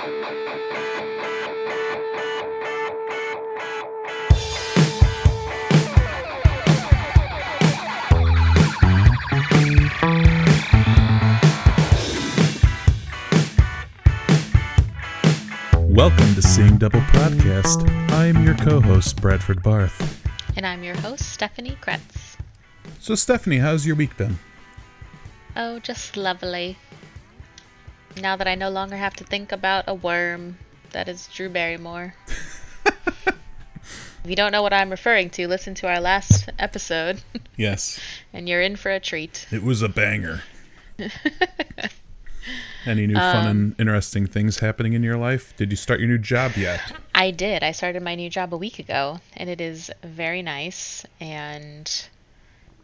Welcome to Seeing Double Podcast. I'm your co host, Bradford Barth. And I'm your host, Stephanie Kretz. So, Stephanie, how's your week been? Oh, just lovely. Now that I no longer have to think about a worm that is Drew Barrymore. if you don't know what I'm referring to, listen to our last episode, Yes, and you're in for a treat. it was a banger. Any new fun and um, interesting things happening in your life? Did you start your new job yet? I did. I started my new job a week ago, and it is very nice, and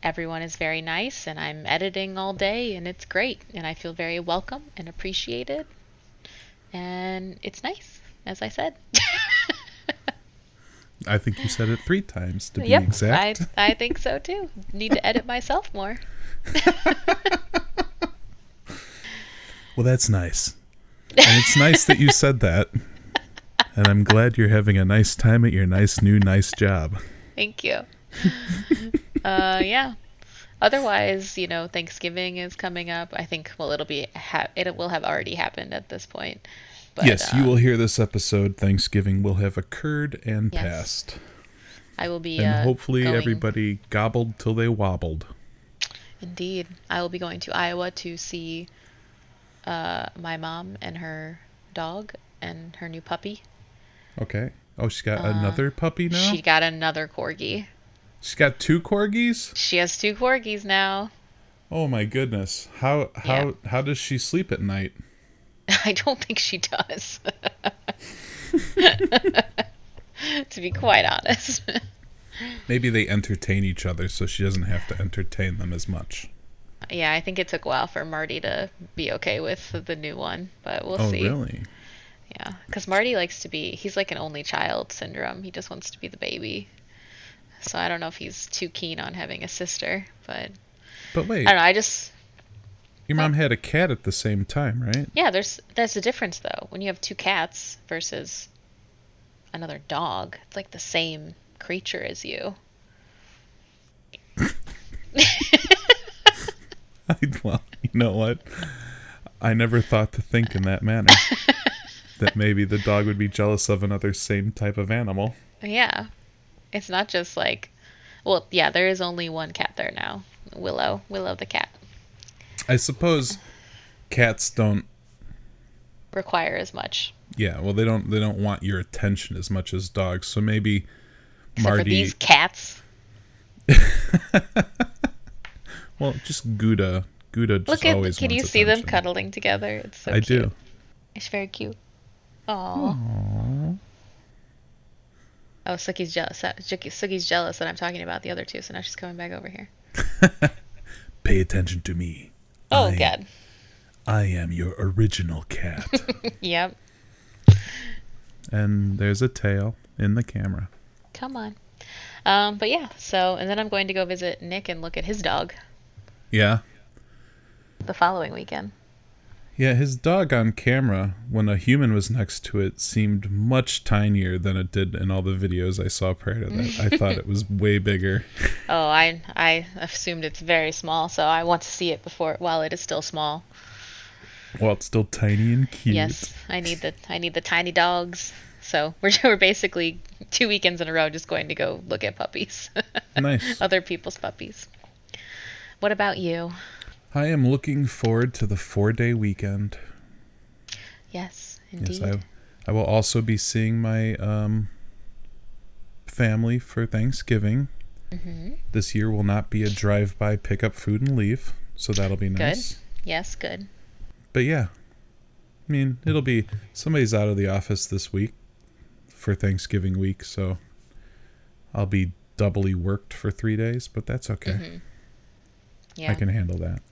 everyone is very nice, and I'm editing all day, and it's great, and I feel very welcome and appreciated, and it's nice, as I said. I think you said it three times to be yep, exact. I, I think so too. Need to edit myself more. Well, that's nice. And it's nice that you said that. And I'm glad you're having a nice time at your nice new nice job. Thank you. uh, yeah. Otherwise, you know, Thanksgiving is coming up. I think well, it'll be ha- it will have already happened at this point. But, yes, you um, will hear this episode. Thanksgiving will have occurred and Yes. passed. I will be. And uh, hopefully going- everybody gobbled till they wobbled. Indeed, I will be going to Iowa to see uh, my mom and her dog and her new puppy. Okay. Oh, she's got another puppy now? Uh, She got another corgi. She's got two corgis? She has two corgis now. Oh my goodness. How how how does she sleep at night? I don't think she does. to be quite honest. Maybe they entertain each other so she doesn't have to entertain them as much. yeah, I think it took a while for Marty to be okay with the new one, but we'll oh, see. Oh, really? Yeah, because Marty likes to be, he's like an only child syndrome. He just wants to be the baby. So I don't know if he's too keen on having a sister, but But wait, I don't know. I just, your mom had a cat at the same time, right? yeah, there's, there's a difference though. When you have two cats versus another dog, it's like the same creature as you. I, well, you know what? I never thought to think in that manner. that maybe the dog would be jealous of another same type of animal. Yeah. It's not just like well, yeah, there is only one cat there now. Willow. Willow the cat. I suppose cats don't Require as much. yeah, well they don't they don't want your attention as much as dogs. So maybe Except Marty these cats. well just Gouda Gouda just Look at always can you see them cuddling together? It's so I cute. do. It's very cute. Aww. Oh, Suki's jealous. Suki's jealous that I'm talking about the other two, so now she's coming back over here. Pay attention to me. Oh I, god. I am your original cat. Yep. and there's a tail in the camera. Come on. Um, but yeah, so and then I'm going to go visit Nick and look at his dog Yeah. the following weekend. Yeah, his dog on camera, when a human was next to it, seemed much tinier than it did in all the videos I saw prior to that. I thought it was way bigger. Oh, I I assumed it's very small, so I want to see it before while it is still small. Well, it's still tiny and cute. Yes, I need the I need the tiny dogs. So we're we're basically two weekends in a row just going to go look at puppies, Nice. other people's puppies. What about you? I am looking forward to the four day weekend. Yes, indeed. Yes, I, I will also be seeing my um, family for Thanksgiving. hmm This year will not be a drive by, pick up food, and leave. So that'll be nice. Good. Yes, good. But yeah, I mean, it'll be somebody's out of the office this week for Thanksgiving week, so I'll be doubly worked for three days, but that's okay. Mhm. Yeah. I can handle that.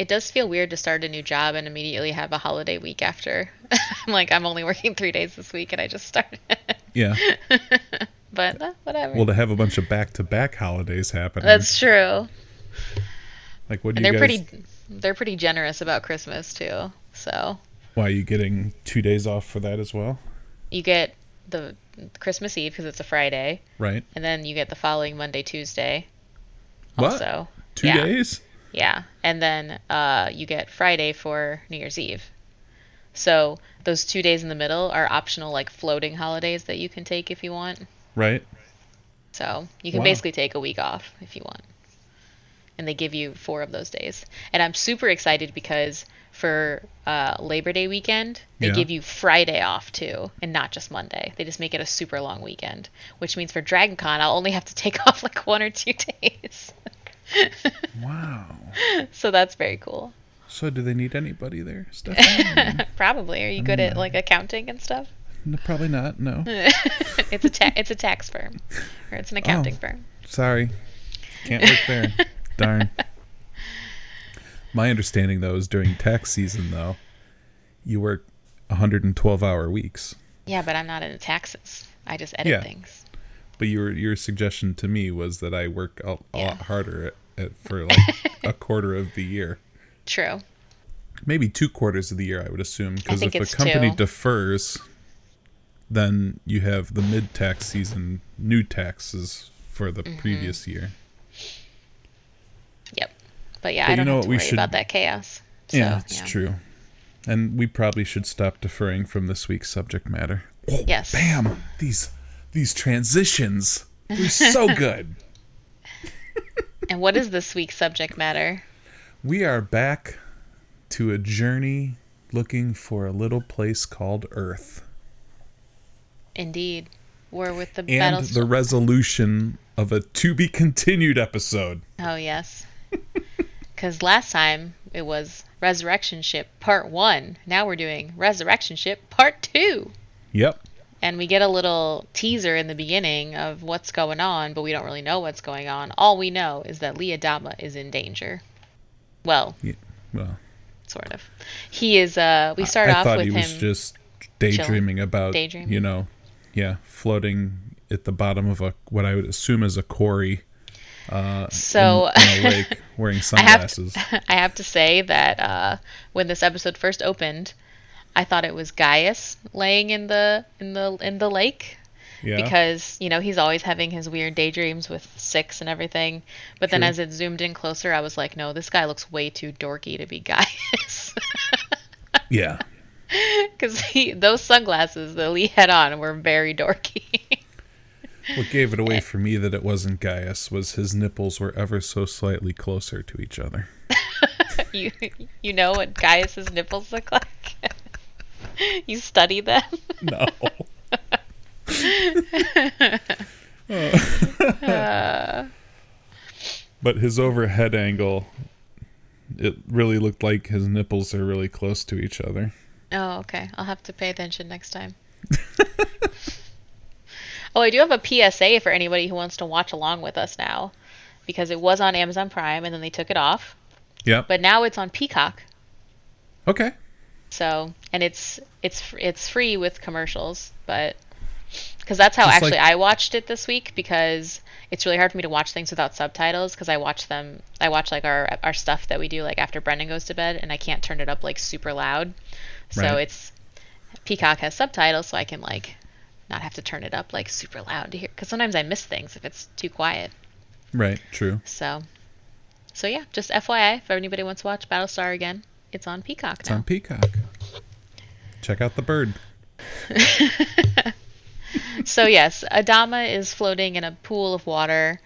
It does feel weird to start a new job and immediately have a holiday week after. I'm like, I'm only working three days this week and I just started. Yeah. but uh, whatever. Well, to have a bunch of back to back holidays happening. That's true. like, what do And you they're guys? pretty they're pretty generous about Christmas too. So Why are you getting two days off for that as well? You get the Christmas Eve because it's a Friday, Right. and then you get the following Monday, Tuesday. What? Also, Two yeah. days? Yeah, and then uh, you get Friday for New Year's Eve. So those two days in the middle are optional, like floating holidays that you can take if you want. Right. So you can Wow. basically take a week off if you want. And they give you four of those days. And I'm super excited because for uh, Labor Day weekend, they Yeah. give you Friday off too, and not just Monday. They just make it a super long weekend, which means for Dragon Con, I'll only have to take off like one or two days. Wow. so that's very cool. So do they need anybody there, Stephanie? Probably. Are you good at Mm. like accounting and stuff? no, probably not. No. it's a ta- it's a tax firm, or it's an accounting Oh. firm. Sorry. Can't work there. Darn. My understanding though is during tax season though, you work 112 hour weeks. Yeah, but I'm not into taxes. I just edit Yeah. things. But your your suggestion to me was that I work a, Yeah. lot harder at, at, for like a quarter of the year. True. Maybe two quarters of the year, I would assume. Because if a company two. defers, then you have the mid tax season, new taxes for Mm-hmm. the previous year. Yep. But yeah, But I don't you know what we should- about that chaos. So, yeah, it's true. And we probably should stop deferring from this week's subject matter. Oh, Yes. Bam! These these transitions. They're so good. And what is this week's subject matter? We are back to a journey looking for a little place called Earth. Indeed. We're with the And the resolution of a to be continued episode. oh, yes. Because last time it was Resurrection Ship Part 1. Now we're doing Resurrection Ship Part 2. Yep. And we get a little teaser in the beginning of what's going on, but we don't really know what's going on. All we know is that Lee Adama is in danger. Well, Yeah. Well, sort of. He is. Uh, we start I off thought with he was him. just daydreaming about, Daydreaming. you know, yeah, floating at the bottom of a what I would assume is a quarry. Uh, So- in, in lake, wearing I have, sunglasses. to, I have to say that uh, when this episode first opened, I thought it was Gaius laying in the in the in the lake yeah. because you know he's always having his weird daydreams with six and everything. But then True. as it zoomed in closer, I was like, no, this guy looks way too dorky to be Gaius. yeah. Because those sunglasses that Lee had on were very dorky. What gave it away for me that it wasn't Gaius was his nipples were ever so slightly closer to each other. you you know what Gaius's nipples look like? you study them? No. Uh, but his overhead angle, it really looked like his nipples are really close to each other. oh, okay. I'll have to pay attention next time. oh, I do have a PSA for anybody who wants to watch along with us now. Because it was on Amazon Prime and then they took it off. Yep. But now it's on Peacock. Okay. So, and it's it's it's free with commercials, but because that's how Just actually like- I watched it this week because it's really hard for me to watch things without subtitles because I watch them I watch like our our stuff that we do like after Brendan goes to bed and I can't turn it up like super loud. So Right. it's Peacock has subtitles so I can like not have to turn it up like super loud to hear because sometimes I miss things if it's too quiet. Right. True. So so yeah, just FYI if anybody wants to watch Battlestar again, it's on Peacock It's now. on Peacock. Check out the bird. so yes, Adama is floating in a pool of water,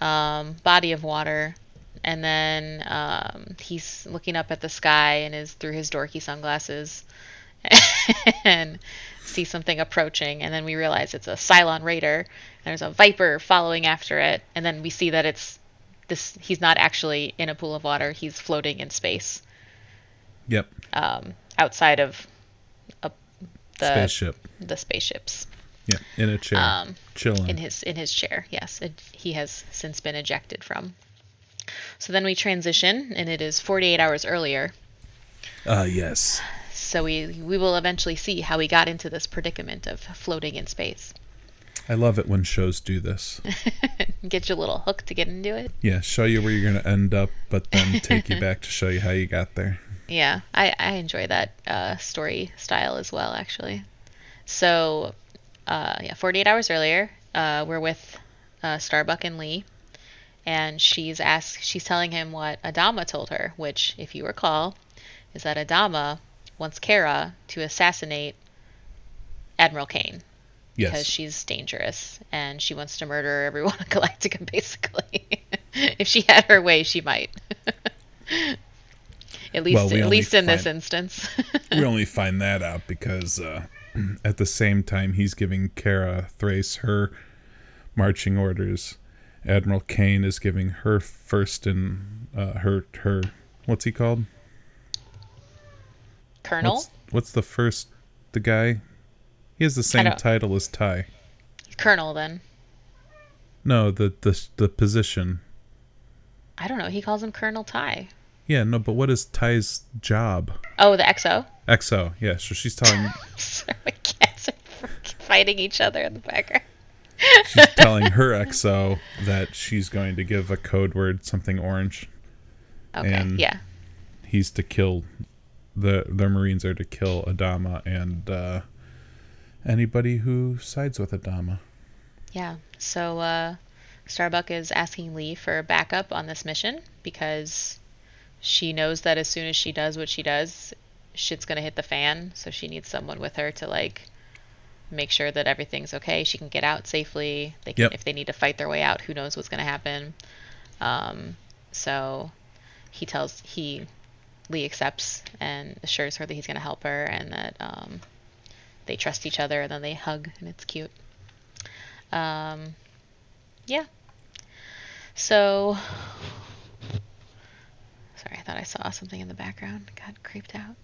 um, body of water, and then um, he's looking up at the sky and is through his dorky sunglasses, and see something approaching, and then we realize it's a Cylon raider. And there's a viper following after it, and then we see that it's this. He's not actually in a pool of water; he's floating in space, Yep. um, outside of a, the Spaceship. the spaceships. Yeah. In a chair. Um, Chilling. in his in his chair. Yes, it, he has since been ejected from. So then we transition, and it is 48 hours earlier. Ah, yes. So we we will eventually see how he got into this predicament of floating in space. I love it when shows do this. Get you a little hook to get into it. Yeah, show you where you're going to end up, but then take you back to show you how you got there. Yeah, I, I enjoy that uh, story style as well, actually. So, uh, yeah, 48 hours earlier, uh, we're with uh, Starbuck and Lee, and she's asked, she's telling him what Adama told her, which, if you recall, is that Adama wants Kara to assassinate Admiral Cain because she's dangerous and she wants to murder everyone on Galactica, basically. if she had her way, she might. at least, Well, we at least in this instance. we only find that out because uh, at the same time he's giving Kara Thrace her marching orders. Admiral Cain is giving her first and uh, her her what's he called? Colonel, What's, what's the first the guy? He has the same title as Tigh. Colonel. Then No, the the the position. I don't know. He calls him Colonel Tigh. Yeah, no, but what is Tigh's job? Oh, the XO. XO. Yeah, so she's telling my cats are fighting each other in the background. she's telling her XO that she's going to give a code word something orange. Okay, And- yeah, He's to kill the the Marines are to kill Adama and uh, anybody who sides with Adama. yeah. So uh, Starbuck is asking Lee for backup on this mission because she knows that as soon as she does what she does, shit's gonna hit the fan. So she needs someone with her to like make sure that everything's okay. She can get out safely. They can, Yep. if they need to fight their way out, who knows what's gonna happen. Um, so he tells he Lee accepts and assures her that he's gonna help her and that um, they trust each other and then they hug and it's cute. Um, yeah. So sorry, I thought I saw something in the background. Got creeped out.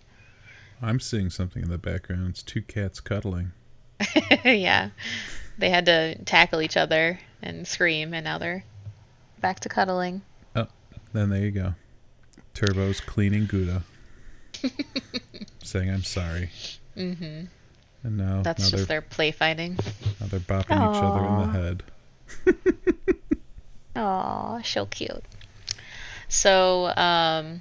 I'm seeing something in the background. It's two cats cuddling. yeah. They had to tackle each other and scream, and now they're back to cuddling. Oh, then there you go. Turbo's cleaning Gouda. saying I'm sorry. Mm-hmm. And now, That's now, just their play fighting. now they're bopping each other in the head. Aw, so cute. So, um,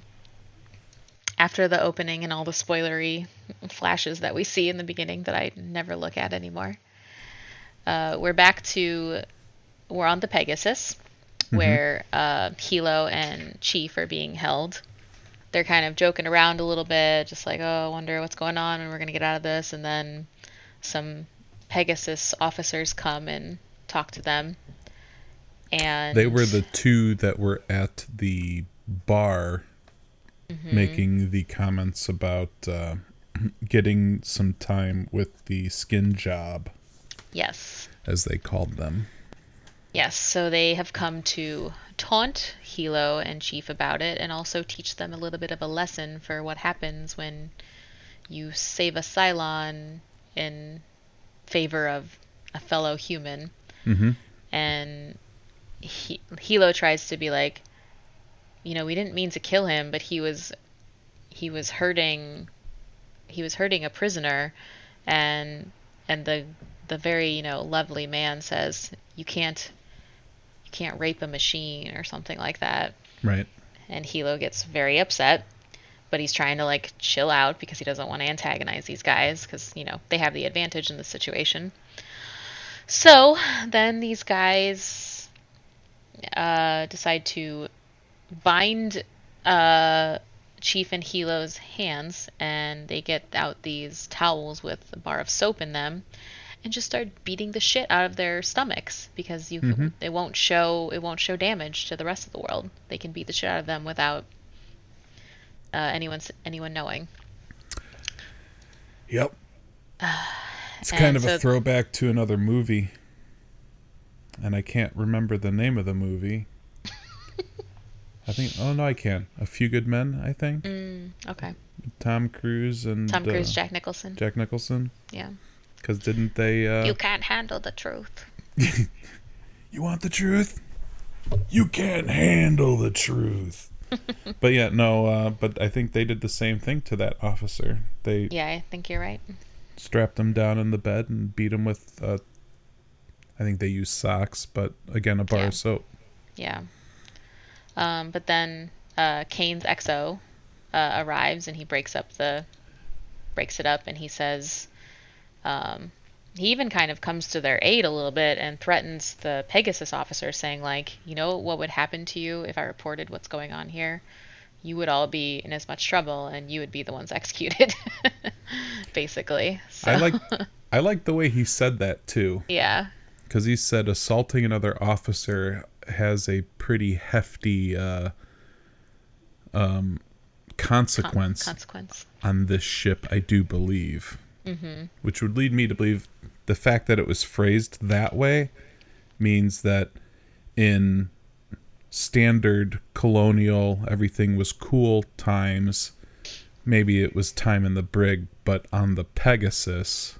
after the opening and all the spoilery flashes that we see in the beginning that I never look at anymore, uh, we're back to we're on the Pegasus, where uh, Helo and Chief are being held. They're kind of joking around a little bit, just like, oh, I wonder what's going on, and we're gonna get out of this. And then some Pegasus officers come and talk to them. And They were the two that were at the bar Mm-hmm. making the comments about uh, getting some time with the skin job, yes, as they called them. yes. So they have come to taunt Helo and Chief about it, and also teach them a little bit of a lesson for what happens when you save a Cylon in favor of a fellow human. Mm-hmm. and he, Helo tries to be like, you know, we didn't mean to kill him, but he was he was hurting he was hurting a prisoner and and the the very, you know, lovely man says, You can't you can't rape a machine or something like that. Right. And Helo gets very upset, but he's trying to like chill out because he doesn't want to antagonize these guys because, you know, they have the advantage in the situation. So then these guys uh, decide to bind uh, Chief and Helo's hands, and they get out these towels with a bar of soap in them, and just start beating the shit out of their stomachs because you Mhm. it won't show it won't show damage to the rest of the world. They can beat the shit out of them without uh, anyone anyone knowing. Yep. It's And kind of so- a throwback to another movie. And I can't remember the name of the movie. I think, oh no, I can't. A Few Good Men, I think. Mm, okay, Tom Cruise and Tom Cruise, uh, Jack Nicholson. Jack Nicholson. Yeah. Because didn't they. Uh, You can't handle the truth. You want the truth? You can't handle the truth. but yeah, no, uh, but I think they did the same thing to that officer. They Yeah, I think you're right. strapped him down in the bed and beat him with, uh, I think they use socks, but again, a bar Yeah. of soap. Yeah. Um, but then uh, Cain's XO uh, arrives and he breaks up the breaks it up and he says um, he even kind of comes to their aid a little bit and threatens the Pegasus officer, saying like, you know what would happen to you if I reported what's going on here? You would all be in as much trouble, and you would be the ones executed, basically. So, I like I like the way he said that too, yeah, because he said assaulting another officer has a pretty hefty uh, um, con- consequence consequence. on this ship. I do believe, mm-hmm. which would lead me to believe the fact that it was phrased that way means that in standard colonial everything was cool times maybe it was time in the brig but on the pegasus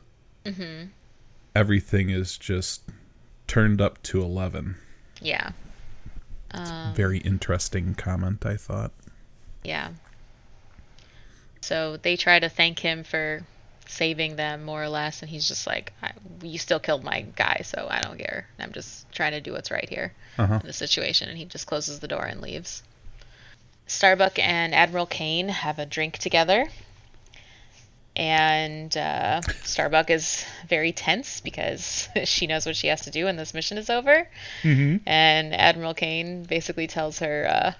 everything is just turned up to 11 Yeah, very interesting comment i thought yeah. So they try to thank him for saving them, more or less, and he's just like, I, "You still killed my guy, so I don't care. I'm just trying to do what's right here Uh-huh. in the situation." And he just closes the door and leaves. Starbuck and Admiral Cain have a drink together, and uh, Starbuck is very tense because she knows what she has to do when this mission is over. mm-hmm. And Admiral Cain basically tells her, uh,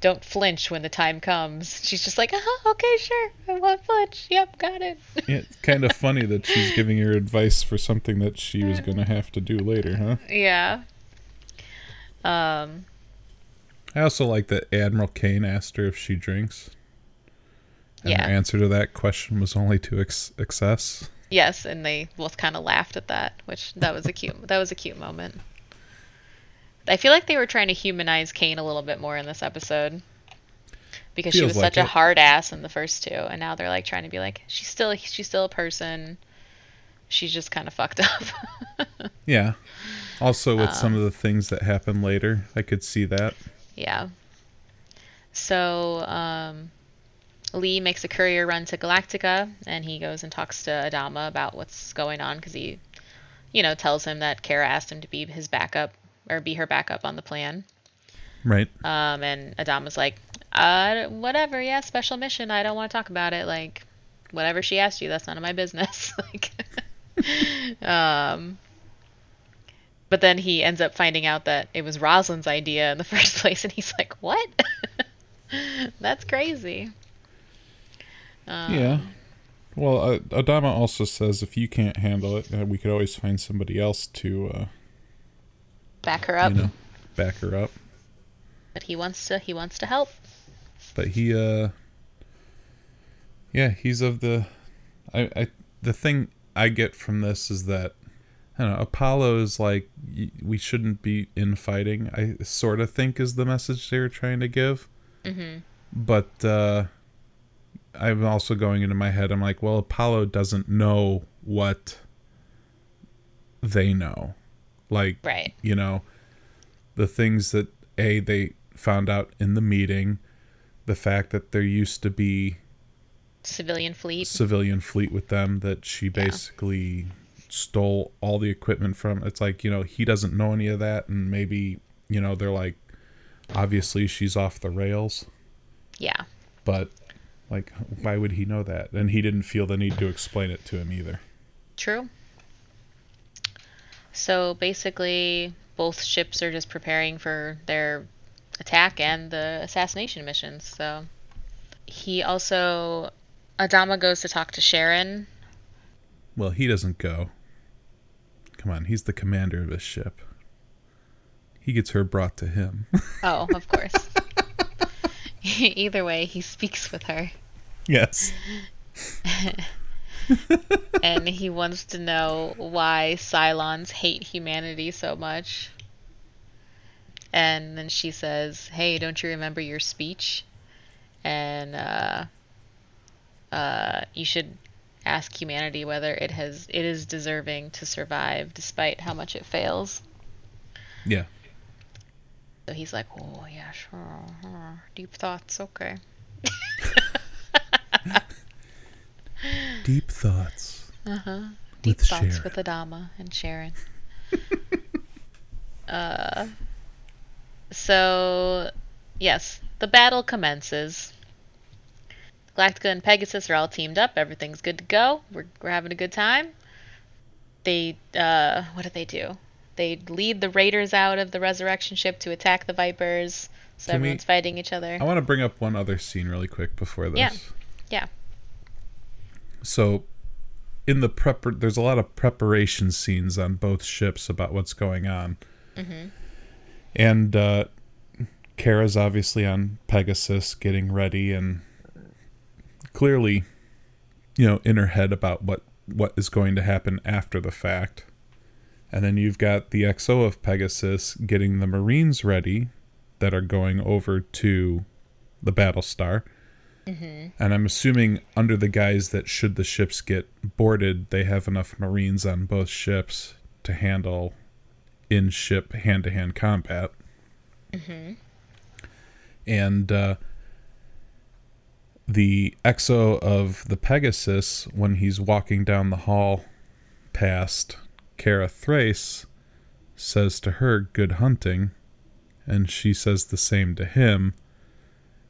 "Don't flinch when the time comes." She's just like, "Uh-huh, okay, sure, I won't flinch. Yep, got it." yeah, it's kind of funny that she's giving her advice for something that she was going to have to do later huh yeah. Um. i also like that admiral cain asked her if she drinks and Yeah. her answer to that question was only to ex- excess Yes, and they both kind of laughed at that, which that was a cute that was a cute moment. I feel like they were trying to humanize Cain a little bit more in this episode. Because she was like such a hard ass in the first two, and now they're like trying to be like she's still she's still a person. She's just kind of fucked up. Yeah. Also, with some Um, of the things that happen later, I could see that. Yeah. So, um, Lee makes a courier run to Galactica, and he goes and talks to Adama about what's going on because he, you know, tells him that Kara asked him to be his backup or be her backup on the plan. Right. Um, and Adama's like, uh, whatever, yeah, special mission. I don't want to talk about it. Like, whatever she asked you, that's none of my business. like, um, but then he ends up finding out that it was Roslin's idea in the first place, and he's like, what? that's crazy. Um, yeah. Well, uh, Adama also says if you can't handle it, uh, we could always find somebody else to, uh, Back her up. you know, back her up. But he wants to. He wants to help. But he, uh, yeah, he's of the, I, I, the thing I get from this is that, I don't know, Apollo is like, we shouldn't be infighting, I sort of think is the message they were trying to give. hmm but uh i'm also going into my head i'm like well apollo doesn't know what they know like Right. you know the things that a they found out in the meeting the fact that there used to be Civilian fleet. civilian fleet with them that she Yeah. basically stole all the equipment from it's like you know he doesn't know any of that and maybe you know they're like obviously she's off the rails Yeah. but like why would he know that and he didn't feel the need to explain it to him either True. So basically, both ships are just preparing for their attack and the assassination missions. So he also, Adama goes to talk to Sharon. well he doesn't go come on he's the commander of his ship he gets her brought to him Oh, of course. Either way, he speaks with her. yes and he wants to know why Cylons hate humanity so much. And then she says, "Hey, don't you remember your speech? And uh, uh, you should ask humanity whether it has it is deserving to survive despite how much it fails." yeah So he's like, "Oh yeah, sure, uh, deep thoughts, okay." deep thoughts Uh-huh. Deep With thoughts Sharon. with Adama and Sharon. uh, so, yes, the battle commences. Galactica and Pegasus are all teamed up. Everything's good to go. We're, we're having a good time. They, uh, what did they do? They lead the Raiders out of the resurrection ship to attack the Vipers. So Can we- everyone's fighting each other. I want to bring up one other scene really quick before this. Yeah. Yeah. So, in the prep, there's a lot of preparation scenes on both ships about what's going on. Mm-hmm. And uh, Kara's obviously on Pegasus getting ready and clearly, you know, in her head about what, what is going to happen after the fact. And then you've got the XO of Pegasus getting the Marines ready that are going over to the Battlestar. And I'm assuming under the guise that should the ships get boarded, they have enough Marines on both ships to handle in ship hand to hand combat. And uh, the XO of the Pegasus, when he's walking down the hall past Kara Thrace, says to her, Good hunting. And she says the same to him.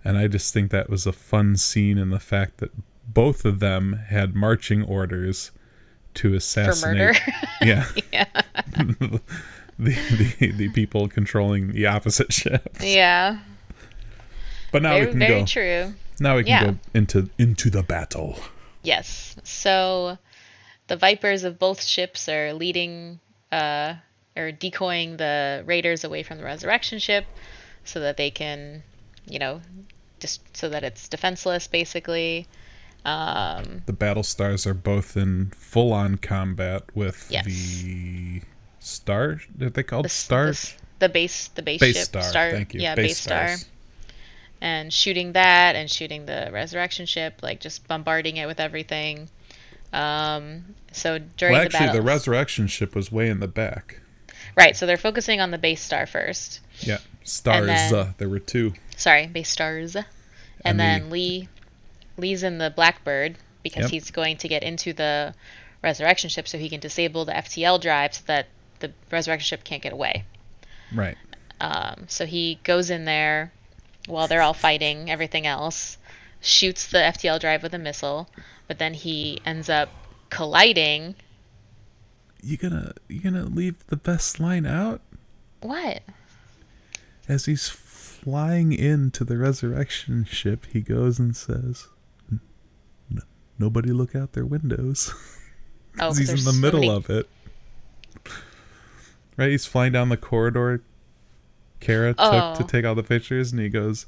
And I just think that was a fun scene in the fact that both of them had marching orders to For assassinate. murder. Yeah. yeah. the, the the people controlling the opposite ships. Yeah. But now we Very, can very go. true. Now we can Yeah. go into into the battle. Yes. So the Vipers of both ships are leading uh or decoying the raiders away from the resurrection ship so that they can, you know, just so that it's defenseless basically. Um The battle stars are both in full on combat with Yes. the star. Are they called the, s- star? the, the base the base, Base ship star. Thank you. Yeah, Base base, star. And shooting that and shooting the resurrection ship, like just bombarding it with everything. Um so during Well, the actually, battle the resurrection ship was way in the back. Right, so they're focusing on the base star first. Yeah, stars. then- uh, there were two. sorry, base stars. And, And the- then Lee Lee's in the Blackbird because Yep. he's going to get into the resurrection ship so he can disable the FTL drive so that the resurrection ship can't get away. Right. Um, so he goes in there while they're all fighting everything else, shoots the FTL drive with a missile, but then he ends up colliding. You gonna you gonna leave the best line out What? as he's flying into the resurrection ship. He goes and says, "N- n- "Nobody look out their windows." Oh, he's in the so middle many- of it. Right, he's flying down the corridor. Kara Oh. took to oh. take all the pictures, and he goes,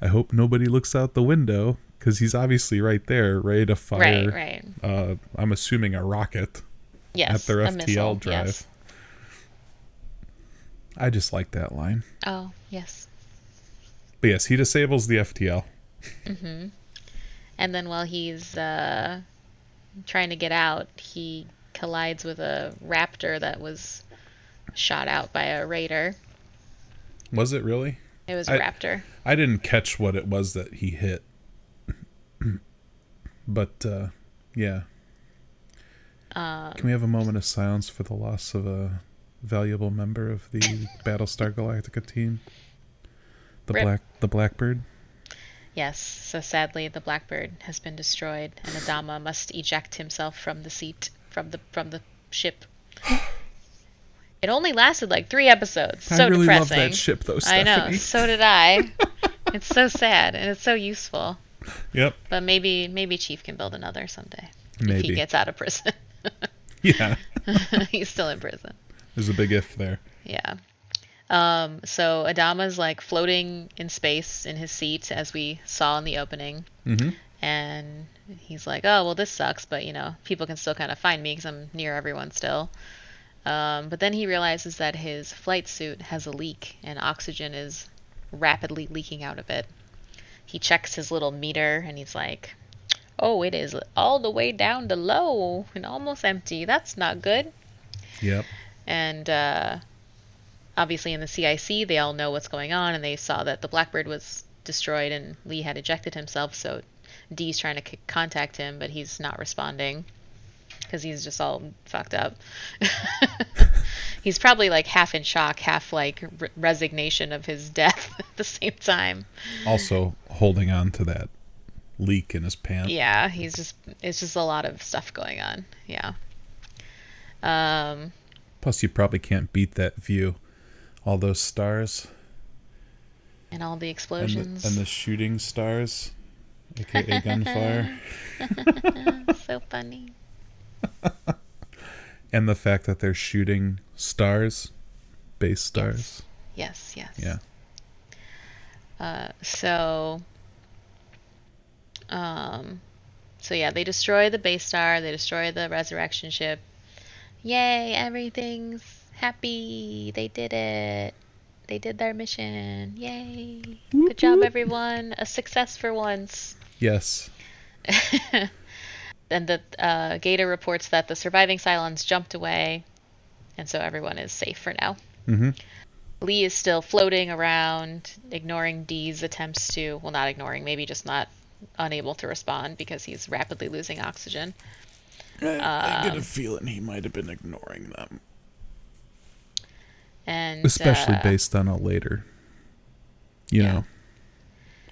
"I hope nobody looks out the window." Because he's obviously right there, ready to fire. Right, right. Uh, I'm assuming a rocket Yes. at their a FTL missile, drive. yes. I just like that line. Oh, yes. But yes, he disables the FTL. Mm-hmm. And then while he's uh, trying to get out, he collides with a raptor that was shot out by a raider. Was it really? It was a I- raptor. I didn't catch what it was that he hit. but uh, yeah. Um, Can we have a moment of silence for the loss of a valuable member of the Battlestar Galactica team? The Rip. black the Blackbird. yes, so sadly the Blackbird has been destroyed, and Adama must eject himself from the seat from the from the ship. it only lasted like three episodes. So I really depressing. love that ship though, I know. So did I. it's so sad and it's so useful. Yep. But maybe maybe Chief can build another someday if he gets out of prison. Yeah. He's still in prison. There's a big if there. Yeah. Um, so Adama's like floating in space in his seat, as we saw in the opening, Mm-hmm. and he's like, "Oh, well, this sucks, but you know, people can still kind of find me because I'm near everyone still." Um, but then he realizes that his flight suit has a leak, and oxygen is rapidly leaking out of it. He checks his little meter, and he's like, "Oh, it is all the way down to low and almost empty. That's not good." Yep. and uh, obviously in the CIC they all know what's going on and they saw that the Blackbird was destroyed and Lee had ejected himself so Dee's trying to c- contact him but he's not responding because he's just all fucked up he's probably like half in shock half like re- resignation of his death at the same time Also holding on to that leak in his pants. Yeah, he's just it's just a lot of stuff going on. Yeah. Um Plus, you probably can't beat that view. All those stars and all the and explosions. the, and the shooting stars, aka gunfire, so funny. and the fact that they're shooting stars, base stars. Yes, yes. Yeah. Uh, so, um, so yeah, they destroy the base star. They destroy the resurrection ship. Yay! Everything's happy. They did it. They did their mission. Yay! Good job, everyone. A success for once. Yes. Then the uh, Gaeta reports that the surviving Cylons jumped away, and so everyone is safe for now. Mm-hmm. Lee is still floating around, ignoring Dee's attempts to, well, not ignoring, maybe just not unable to respond because he's rapidly losing oxygen. I get a Um, feeling he might have been ignoring them, And especially uh, based on a later, you Yeah. know,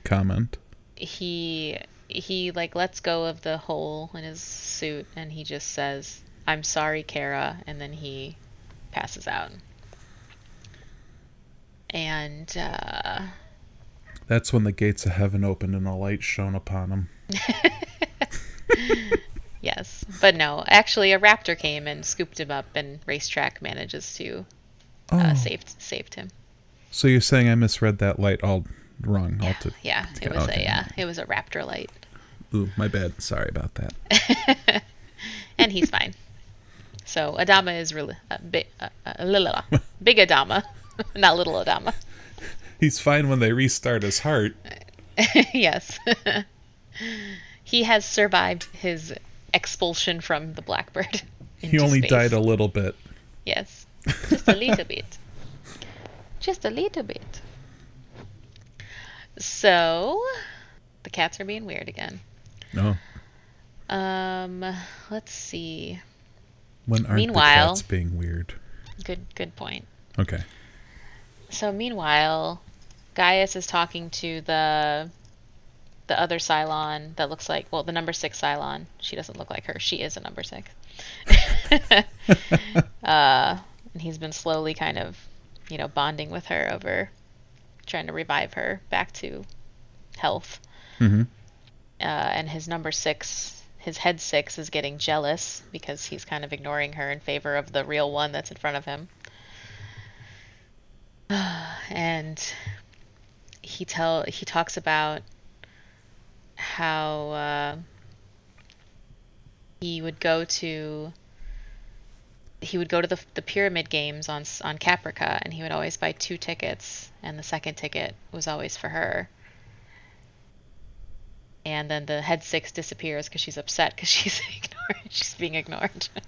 comment. he he like lets go of the hole in his suit and he just says, "I'm sorry, Kara," and then he passes out. And uh, That's when the gates of heaven opened and a light shone upon him. yes, but no, actually, a raptor came and scooped him up, and Racetrack manages to Oh, uh, saved saved him. so you're saying I misread that light all wrong? All to, Yeah, it was okay. a yeah, it was a raptor light, ooh, my bad. Sorry about that. and he's fine. So Adama is really uh, big, uh, uh, little, big Adama, not little Adama. He's fine when they restart his heart. yes, he has survived his expulsion from the Blackbird. He only space. died a little bit. Yes, just a little bit. Just a little bit. So, the cats are being weird again. No. Um, let's see. When aren't Meanwhile- the cats being weird? Good, good point. Okay. So meanwhile, Gaius is talking to the the other Cylon that looks like well, the number six Cylon. She doesn't look like her. She is a number six. uh, and he's been slowly kind of, you know, bonding with her over trying to revive her back to health. hmm Uh, and his number six, his head six, is getting jealous because he's kind of ignoring her in favor of the real one that's in front of him. and he tell he talks about how uh, he would go to he would go to the the pyramid games on on Caprica and he would always buy two tickets and the second ticket was always for her and then the head six disappears because she's upset because she's ignored. She's being ignored.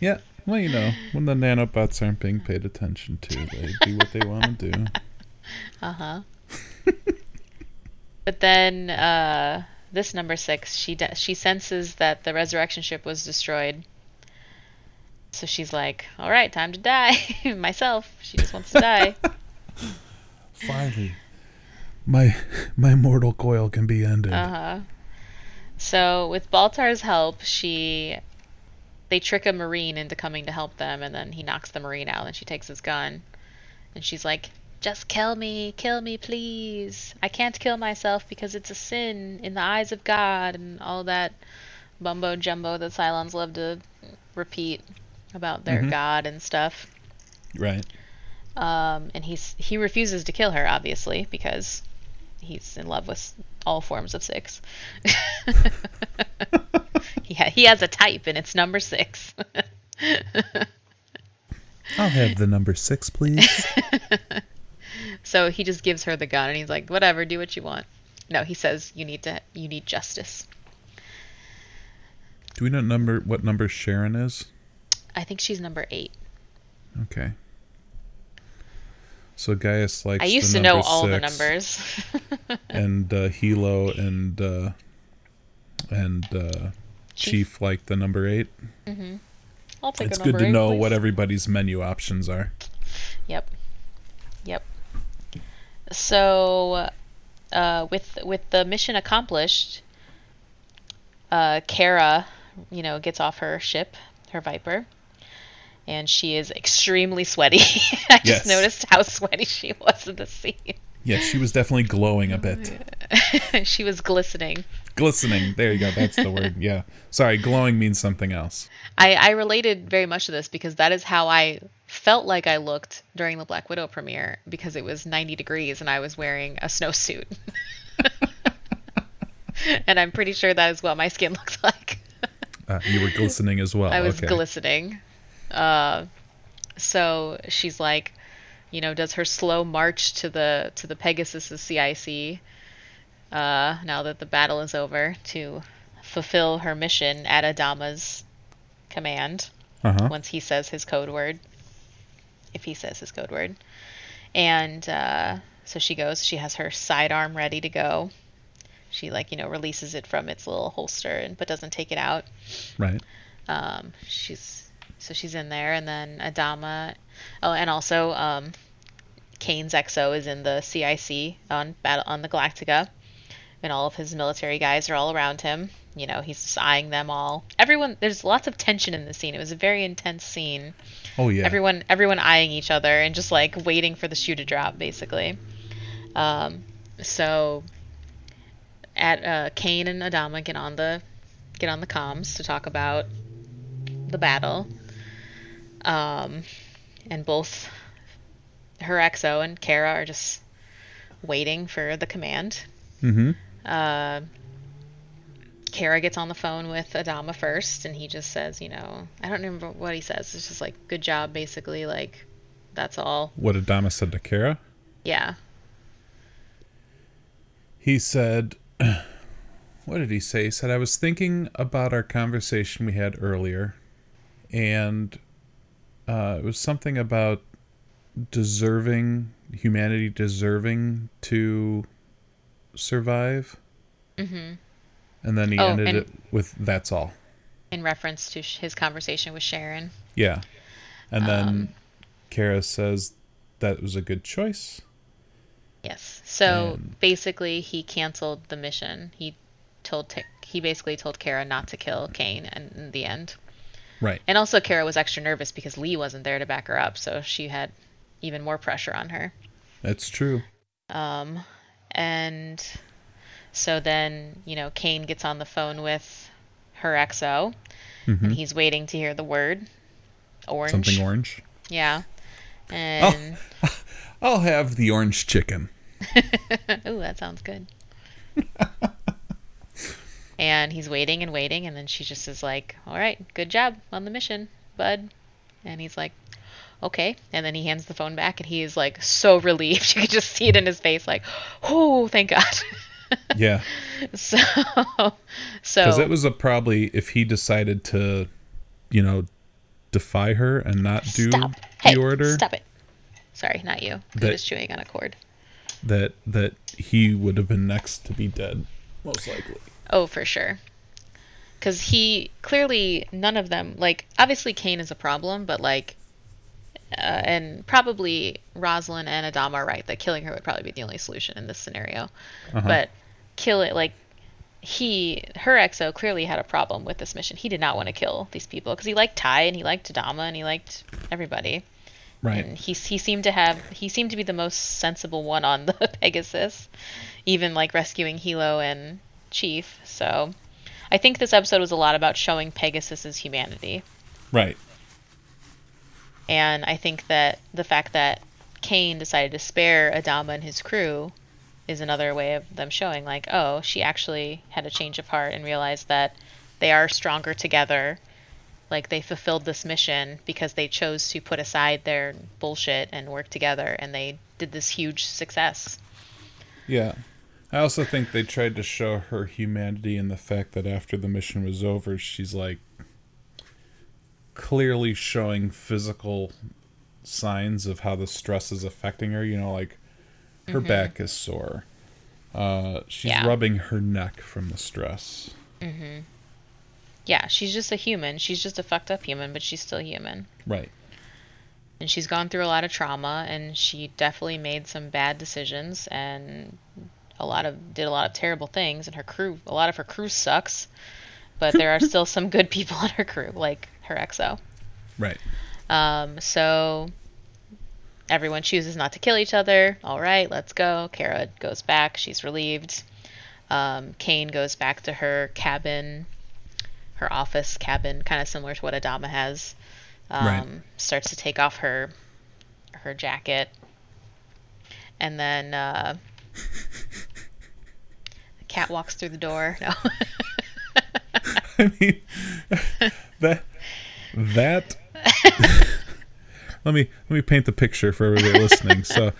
Yeah. Well, you know, when the nanobots aren't being paid attention to, they do what they want to do. uh huh. but then uh, this number six, she de- she senses that the resurrection ship was destroyed. So she's like, "All right, time to die myself." She just wants to die. Finally, my my mortal coil can be ended. Uh huh. So with Baltar's help, she they trick a marine into coming to help them, and then he knocks the marine out, and she takes his gun, and she's like, "Just kill me, kill me, please. I can't kill myself because it's a sin in the eyes of God," and all that bumbo jumbo that Cylons love to repeat about their Mhm. God and stuff. Right. Um, and he's he refuses to kill her, obviously, because he's in love with all forms of six. he ha- he has a type, and it's number six. I'll have the number six, please. so he just gives her the gun, and he's like, "Whatever, do what you want." No, he says, "You need to you need justice." do we know number what number Sharon is? I think she's number eight. Okay. So Gaius likes. I used to know all the numbers. and uh, Helo and uh, and uh, Chief like the number eight. I'll take It's good to eight, know please. what everybody's menu options are. Yep. Yep. So, uh, with with the mission accomplished, uh, Kara, you know, gets off her ship, her Viper, and she is extremely sweaty. I Yes. just noticed how sweaty she was in the scene. Yeah, she was definitely glowing a bit. she was glistening. Glistening. There you go. That's the word. Yeah. Sorry, glowing means something else. I, I related very much to this because that is how I felt like I looked during the Black Widow premiere because it was 90 degrees and I was wearing a snowsuit. and I'm pretty sure that is what my skin looks like. Uh, you were glistening as well. I was okay. glistening. Uh, so she's like, you know, does her slow march to the to the Pegasus's CIC uh, now that the battle is over to fulfill her mission at Adama's command Uh-huh. once he says his code word, if he says his code word. And uh, so she goes. She has her sidearm ready to go. She like you know releases it from its little holster and but doesn't take it out. Right. Um, she's so she's in there, and then Adama. Oh, and also um, Cain's XO is in the CIC on battle on the Galactica, and all of his military guys are all around him. You know, he's just eyeing them all. Everyone, there's lots of tension in the scene. It was a very intense scene. Oh yeah. Everyone, everyone eyeing each other and just like waiting for the shoe to drop, basically. Um, so, at uh, Cain and Adama get on the get on the comms to talk about the battle. Um, and both her XO and Kara are just waiting for the command. Mm-hmm. Uh, Kara gets on the phone with Adama first, and he just says, you know, I don't remember what he says. It's just like, good job, basically. Like, that's all. What Adama said to Kara? Yeah. He said, what did he say? He said, I was thinking about our conversation we had earlier, and uh, it was something about deserving, humanity deserving to survive. hmm And then he Oh, ended it with, that's all. In reference to sh- his conversation with Sharon. Yeah. And then Um, Kara says that was a good choice. Yes. So And- basically, he canceled the mission. He told he basically told Kara not to kill Cain, and in the end, Right. and also Kara was extra nervous because Lee wasn't there to back her up, so she had even more pressure on her. That's true. Um, and so then, you know, Cain gets on the phone with her XO, hmm and he's waiting to hear the word orange. Something orange. Yeah. And I'll have the orange chicken. ooh, that sounds good. and he's waiting and waiting, and then she just is like, "All right, good job on the mission, bud." And he's like, "Okay." And then he hands the phone back, and he is like so relieved. You could just see it in his face, like, "Oh, thank God." Yeah. so, so Because it was a probably if he decided to, you know, defy her and not do stop. the Hey, order, stop it. Sorry, not you. That- was chewing on a cord. that that he would have been next to be dead, most likely. Oh, for sure. Because he clearly none of them like obviously Cain is a problem, but like, uh, and probably Roslin and Adama are right that killing her would probably be the only solution in this scenario. Uh-huh. But kill it like he her XO clearly had a problem with this mission. He did not want to kill these people because he liked Tigh and he liked Adama and he liked everybody. right. And he he seemed to have he seemed to be the most sensible one on the Pegasus, even like rescuing Helo and Chief. So, I think this episode was a lot about showing Pegasus's humanity, Right. and I think that the fact that Kane decided to spare Adama and his crew is another way of them showing like, oh, she actually had a change of heart and realized that they are stronger together. Like they fulfilled this mission because they chose to put aside their bullshit and work together, and they did this huge success. Yeah. I also think they tried to show her humanity in the fact that after the mission was over, she's like clearly showing physical signs of how the stress is affecting her. You know, like her back is sore. Uh, she's Yeah. rubbing her neck from the stress. Mm-hmm. Yeah, she's just a human. She's just a fucked up human, but she's still human. Right. and she's gone through a lot of trauma and she definitely made some bad decisions and a lot of did a lot of terrible things and her crew a lot of her crew sucks but there are still some good people on her crew, like her XO. Right. Um, so everyone chooses not to kill each other. All right, let's go. Kara goes back. She's relieved. Um, Cain goes back to her cabin, her office cabin, kind of similar to what Adama has. Um, Right. Starts to take off her her jacket, and then uh, cat walks through the door. No. I mean, that that. let me let me paint the picture for everybody listening. So,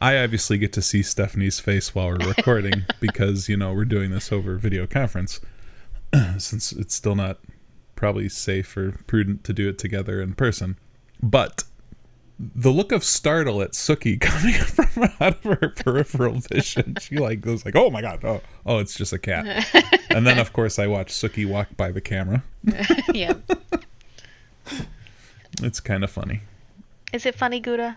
I obviously get to see Stephanie's face while we're recording because you know we're doing this over video conference, since it's still not probably safe or prudent to do it together in person. But the look of startle at Suki coming from out of her peripheral vision, she like goes like, "Oh my god! Oh, oh, it's just a cat." And then of course I watch Suki walk by the camera. yeah. It's kind of funny. Is it funny, Gouda?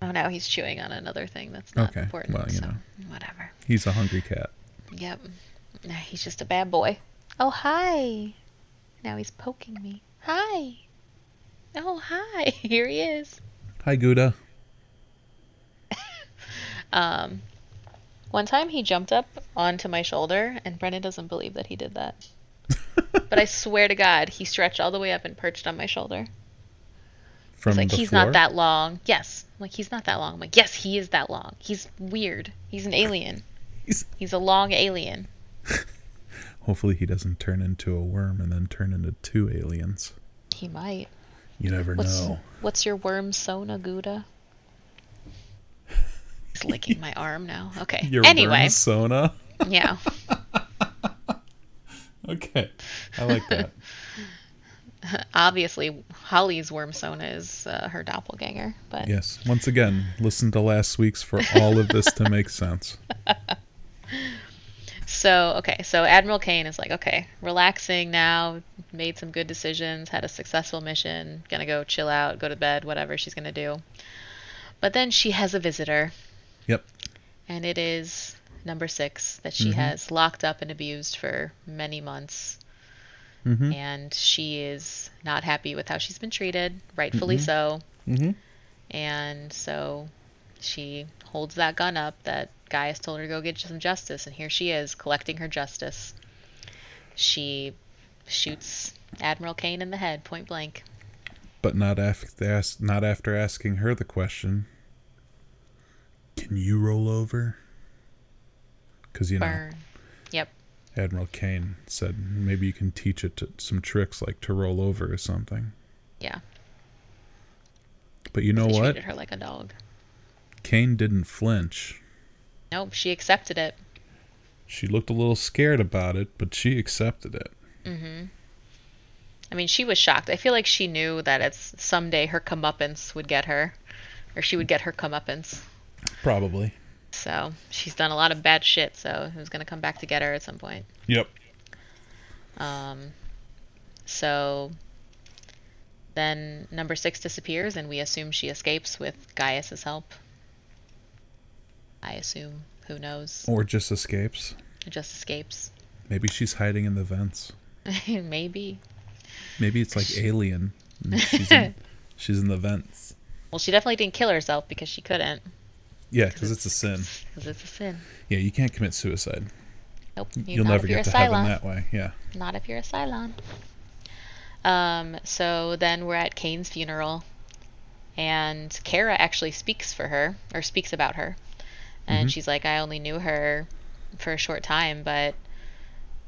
Oh no, he's chewing on another thing that's not Okay, important. well, you so know. whatever. He's a hungry cat. Yep. He's just a bad boy. Oh hi. Now he's poking me. Hi. Oh hi. Here he is. Hi, Gouda. Um, one time he jumped up onto my shoulder, and Brennan doesn't believe that he did that. but I swear to God, he stretched all the way up and perched on my shoulder. From He's like, he's floor. not that long. Yes. I'm like, he's not that long. I'm like, yes, he is that long. He's weird. He's an alien. He's- He's a long alien. Hopefully, he doesn't turn into a worm and then turn into two aliens. He might. You never What's know. what's your worm sona Gouda? He's licking my arm now. Okay. Your anyway, worm Sona. yeah. Okay, I like that. Obviously, Holly's worm sona is uh, her doppelganger, but yes. Once again, listen to last week's for all of this to make sense. So, okay, so Admiral Cain is like, okay, relaxing now, made some good decisions, had a successful mission, gonna go chill out, go to bed, whatever she's gonna do. But then she has a visitor, Yep. and it is number six that she Mhm. has locked up and abused for many months. Mm-hmm. And she is not happy with how she's been treated, rightfully Mhm. so. Mm-hmm. And so she holds that gun up that Gaius told her to go get some justice, and here she is collecting her justice. She shoots Admiral Cain in the head, point blank. But not after not after asking her the question. Can you roll over? Because you know Yep. Admiral Cain said maybe you can teach it to, some tricks like to roll over or something. Yeah. But you know He what? treated her like a dog. Cain didn't flinch. Nope, she accepted it. She looked a little scared about it, but she accepted it. Mm hmm I mean, she was shocked. I feel like she knew that it's someday her comeuppance would get her, or she would get her comeuppance. Probably. So she's done a lot of bad shit, so it was gonna come back to get her at some point. Yep. Um, so then number six disappears, and we assume she escapes with Gaius's help. I assume. Who knows? Or just escapes. Just escapes. Maybe she's hiding in the vents. Maybe. Maybe it's like Alien. She's in, she's in the vents. Well, she definitely didn't kill herself because she couldn't. Yeah, because it's a sin. Because it's a sin. Yeah, you can't commit suicide. Nope. You'll never get to heaven Cylon. that way. Yeah. Not if you're a Cylon. Um, so then we're at Cain's funeral, and Kara actually speaks for her, or speaks about her. And Mhm. she's like, I only knew her for a short time, but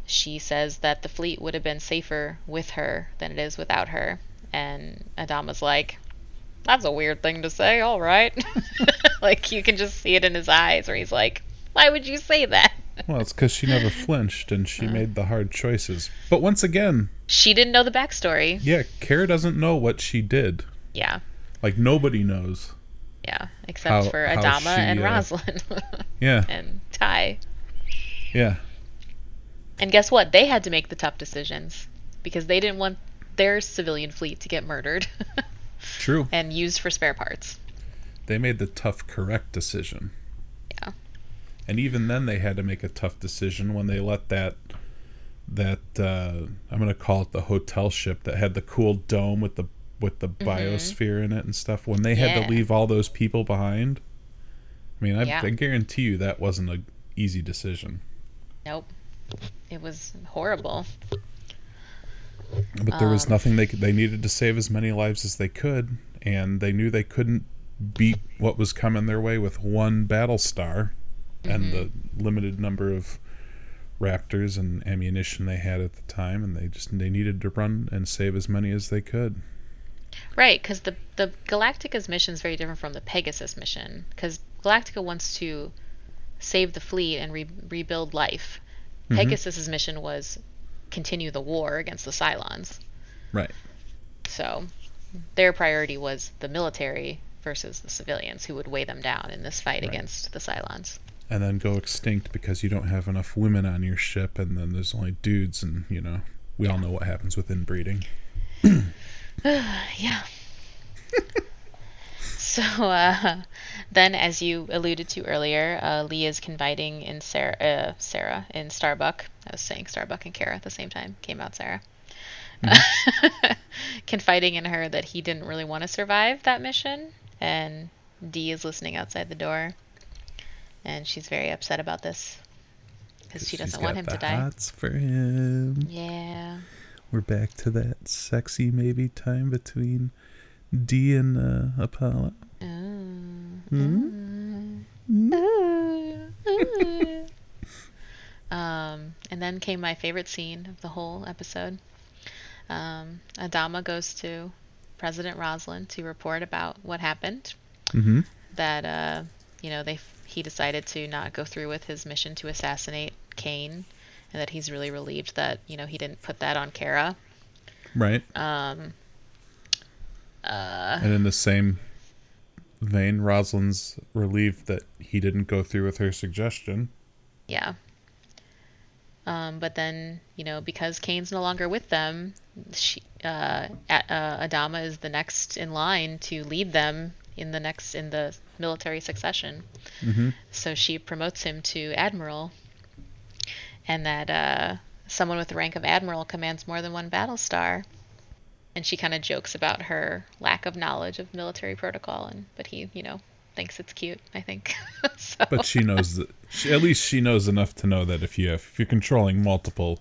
she says that the fleet would have been safer with her than it is without her. And Adama's like, that's a weird thing to say, all right. like, you can just see it in his eyes where he's like, why would you say that? Well, it's because she never flinched and she made the hard choices. But once again, She didn't know the backstory. yeah, Kara doesn't know what she did. Yeah. Like nobody knows. Yeah, except How- for Adama she, and uh, Roslin Yeah, and Tigh. yeah. And guess what? They had to make the tough decisions because they didn't want their civilian fleet to get murdered True. and used for spare parts. They made the tough, correct decision. Yeah. And even then, they had to make a tough decision when they let that that uh, I'm gonna call it the hotel ship that had the cool dome with the with the biosphere in it and stuff. When they had Mm-hmm. Yeah. to leave all those people behind, I mean, I, Yeah. I guarantee you that wasn't an easy decision. Nope. It was horrible. But there was Um, nothing they could, they needed to save as many lives as they could, and they knew they couldn't beat what was coming their way with one battle star and the limited number of raptors and ammunition they had at the time, and they just they needed to run and save as many as they could. Right, because the the Galactica's mission is very different from the Pegasus mission. Because Galactica wants to save the fleet and re- rebuild life. Mhm. Pegasus's mission was continue the war against the Cylons. Right. So their priority was the military versus the civilians who would weigh them down in this fight Right. against the Cylons. And then go extinct because you don't have enough women on your ship, and then there's only dudes, and you know we all know what happens with inbreeding. yeah. so uh, then, as you alluded to earlier, uh, Lee is confiding in Sarah, uh, Sarah in Starbuck. I was saying Starbuck and Kara at the same time. Came out Sarah. confiding in her that he didn't really want to survive that mission, and Dee is listening outside the door, and she's very upset about this because she doesn't want him to die. That's for him. Yeah. We're back to that sexy maybe time between Dee and uh, Apollo. Oh. Hmm? Ooh. um, and then came my favorite scene of the whole episode. Um, Adama goes to President Roslin to report about what happened. Mm-hmm. That uh, you know they he decided to not go through with his mission to assassinate Cain, and that he's really relieved that you know he didn't put that on Kara. Right. Um, uh, And in the same vein, Roslin's relieved that he didn't go through with her suggestion. Yeah. Um, but then, you know, because Cain's no longer with them, she, uh, uh, Adama is the next in line to lead them in the next in the military succession. Mm-hmm. So she promotes him to admiral, and that uh, someone with the rank of admiral commands more than one battle star. And she kind of jokes about her lack of knowledge of military protocol, and but he, you know, thinks it's cute. I think. so, But she knows that. She, at least she knows enough to know that if you have, if you're controlling multiple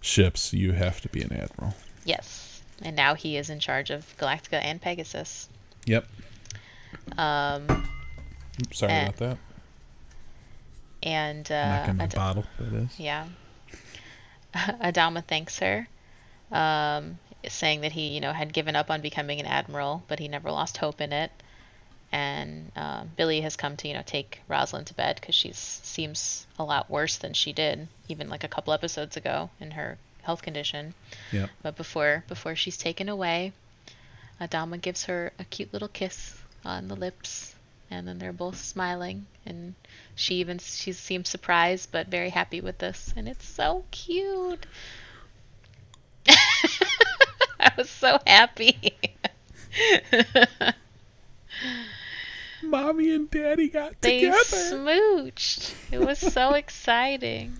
ships, you have to be an admiral. Yes. And now he is in charge of Galactica and Pegasus. Yep. Um, sorry Eh. about that. And uh, Ad- bottle. That is. yeah, Adama thanks her, um, saying that he, you know, had given up on becoming an admiral, but he never lost hope in it. And um, Billy has come to, you know, take Roslin to bed because she seems a lot worse than she did, even like a couple episodes ago in her health condition. Yep. But before before she's taken away, Adama gives her a cute little kiss on the lips, and then they're both smiling, and she even she seems surprised but very happy with this, and it's so cute. I was so happy. Mommy and Daddy got they together. smooched. It was so exciting.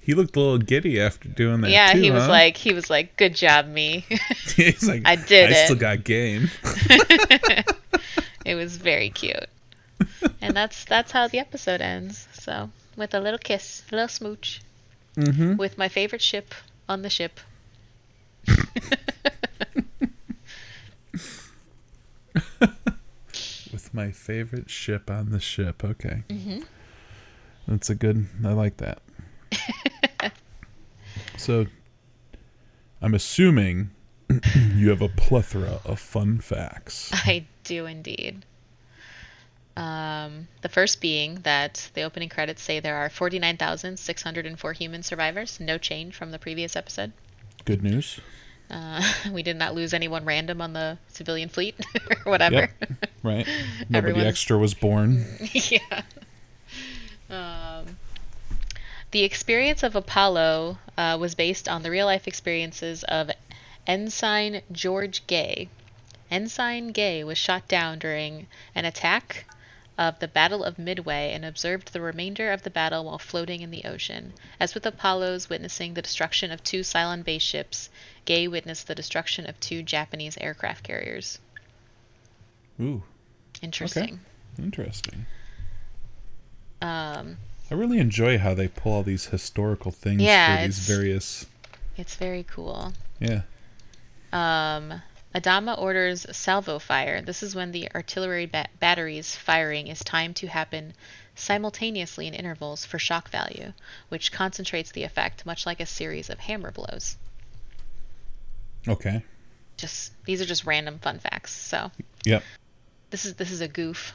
he looked a little giddy after doing that. yeah, too, he was huh? like he was like, "Good job, me." He's like, I did I it." still got game. It was very cute. and that's that's how the episode ends. So with a little kiss, a little smooch, mm-hmm. with my favorite ship on the ship. With my favorite ship on the ship. Okay. Mhm. That's a good. I like that. so, I'm assuming you have a plethora of fun facts. I do indeed. Um, the first being that the opening credits say there are 49,604 human survivors, no change from the previous episode. Good news. Uh, we did not lose anyone random on the civilian fleet or whatever. Right. Nobody Everyone's- extra was born. yeah. Um, the experience of Apollo uh, was based on the real life experiences of Ensign George Gay. Ensign Gay was shot down during an attack of the Battle of Midway and observed the remainder of the battle while floating in the ocean. As with Apollo's witnessing the destruction of two Cylon base ships, Gay witnessed the destruction of two Japanese aircraft carriers. Ooh, Interesting. interesting. Um, I really enjoy how they pull all these historical things Yeah, for these various. it's very cool. Yeah. Um, Adama orders salvo fire. This is when the artillery ba- batteries firing is timed to happen simultaneously in intervals for shock value, which concentrates the effect, much like a series of hammer blows. Okay. Just these are just random fun facts. So Yep. this is this is a goof.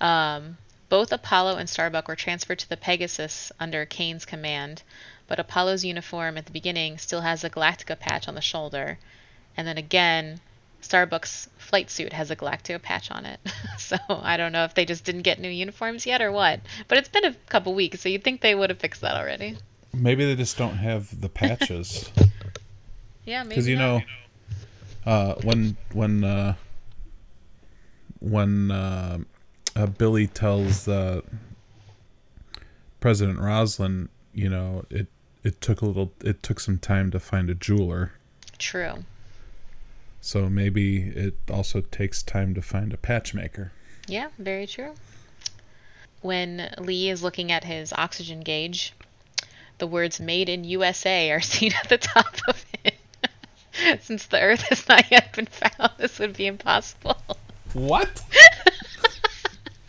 Um, both Apollo and Starbuck were transferred to the Pegasus under Cain's command, but Apollo's uniform at the beginning still has a Galactica patch on the shoulder, and then again, Starbuck's flight suit has a Galactica patch on it. so I don't know if they just didn't get new uniforms yet or what. But it's been a couple weeks, so you'd think they would have fixed that already. Maybe they just don't have the patches. Yeah, maybe. because you not. know uh, when when uh, when uh, uh, Billy tells uh, President Roslin, you know, it it took a little, it took some time to find a jeweler. True. So maybe it also takes time to find a patchmaker. Yeah, very true. When Lee is looking at his oxygen gauge, the words made in USA are seen at the top of it. Since the Earth has not yet been found, this would be impossible. What?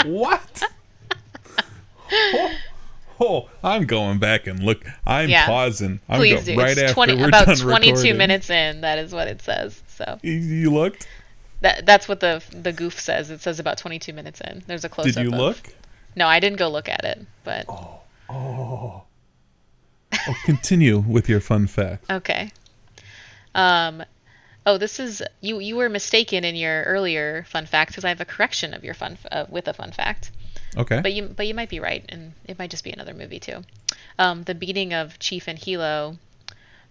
what? Oh, oh, I'm going back and look. I'm Yeah. pausing. I'm Please go- do. right it's after 20, we're about done 22 recording. minutes in. That is what it says. So You, looked? that that's what the the goof says. It says about 22 minutes in. There's a close up. Did you look? No, I didn't go look at it, but Oh. Oh, continue with your fun fact. Okay. Um, oh, this is you. You were mistaken in your earlier fun fact because I have a correction of your fun uh, with a fun fact. Okay. But you, but you might be right, and it might just be another movie too. Um, the beating of Chief and Helo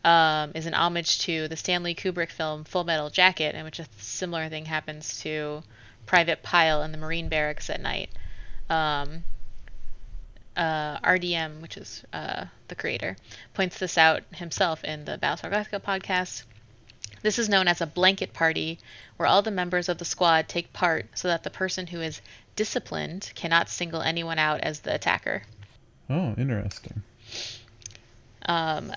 um, is an homage to the Stanley Kubrick film Full Metal Jacket, in which a similar thing happens to Private Pyle in the Marine barracks at night. Um, uh, RDM, which is uh, the creator, points this out himself in the Battlestar Galactica podcast. This is known as a blanket party, where all the members of the squad take part so that the person who is disciplined cannot single anyone out as the attacker. oh, interesting. Um,